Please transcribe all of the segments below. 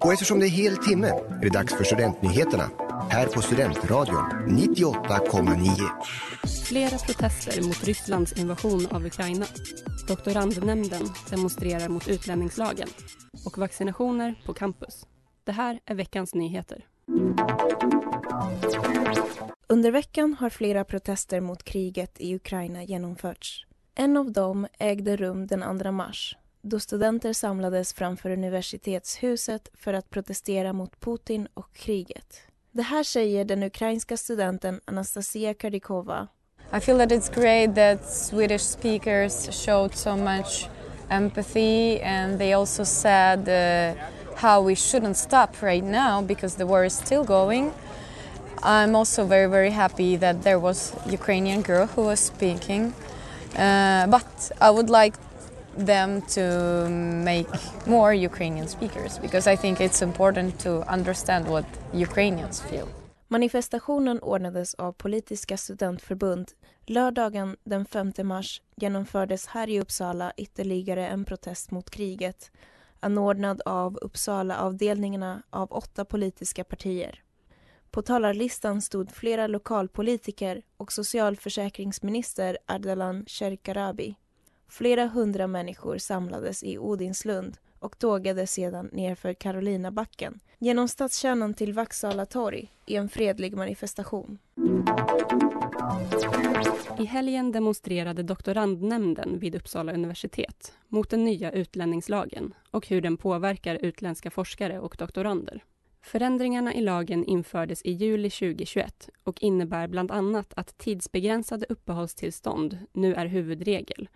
Och eftersom det är hel timme är det dags för Studentnyheterna här på Studentradion 98,9. Flera protester mot Rysslands invasion av Ukraina. Doktorandnämnden demonstrerar mot utlänningslagen och vaccinationer på campus. Det här är veckans nyheter. Under veckan har flera protester mot kriget i Ukraina genomförts. En av dem ägde rum den 2 mars då studenter samlades framför universitetshuset för att protestera mot Putin och kriget. Det här säger den ukrainska studenten Anastasia Kardikova. I feel that it's great that Swedish speakers showed so much empathy and they also said uh, how we shouldn't stop right now because the war is still going. I'm also very very happy that there was Ukrainian girl who was speaking. Uh, but I would like them to make more Ukrainian speakers because I think it's important to understand what Ukrainians feel. Manifestationen ordnades av politiska studentförbund. Lördagen den 5 mars genomfördes här i Uppsala ytterligare en protest mot kriget anordnad av Uppsala-avdelningarna av åtta politiska partier. På talarlistan stod flera lokalpolitiker och socialförsäkringsminister Ardalan Shekarabi. Flera hundra människor samlades i Odinslund och tågade sedan nerför Karolinabacken genom stadskärnan till Vaksala torg i en fredlig manifestation. I helgen demonstrerade doktorandnämnden vid Uppsala universitet mot den nya utlänningslagen och hur den påverkar utländska forskare och doktorander. Förändringarna i lagen infördes i juli 2021 och innebär bland annat att tidsbegränsade uppehållstillstånd nu är huvudregel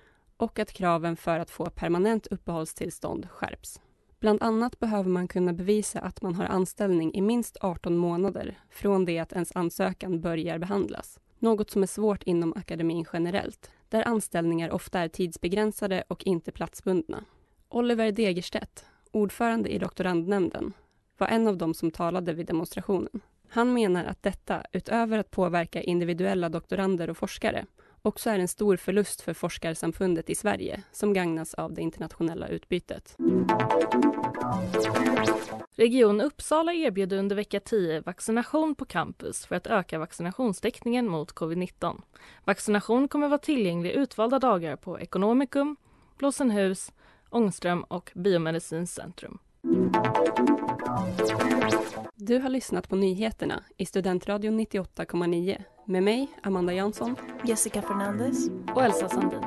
och att kraven för att få permanent uppehållstillstånd skärps. Bland annat behöver man kunna bevisa att man har anställning i minst 18 månader från det att ens ansökan börjar behandlas. Något som är svårt inom akademin generellt, där anställningar ofta är tidsbegränsade och inte platsbundna. Oliver Degerstedt, ordförande i doktorandnämnden, var en av dem som talade vid demonstrationen. Han menar att detta, utöver att påverka individuella doktorander och forskare, också är en stor förlust för forskarsamfundet i Sverige som gagnas av det internationella utbytet. Region Uppsala erbjuder under vecka 10 vaccination på campus för att öka vaccinationstäckningen mot covid-19. Vaccination kommer vara tillgänglig utvalda dagar på Ekonomikum, Blåsenhus, Ångström och Biomedicinskt centrum. Du har lyssnat på nyheterna i Studentradion 98,9 med mig, Amanda Jansson, Jessica Fernandez och Elsa Sandin.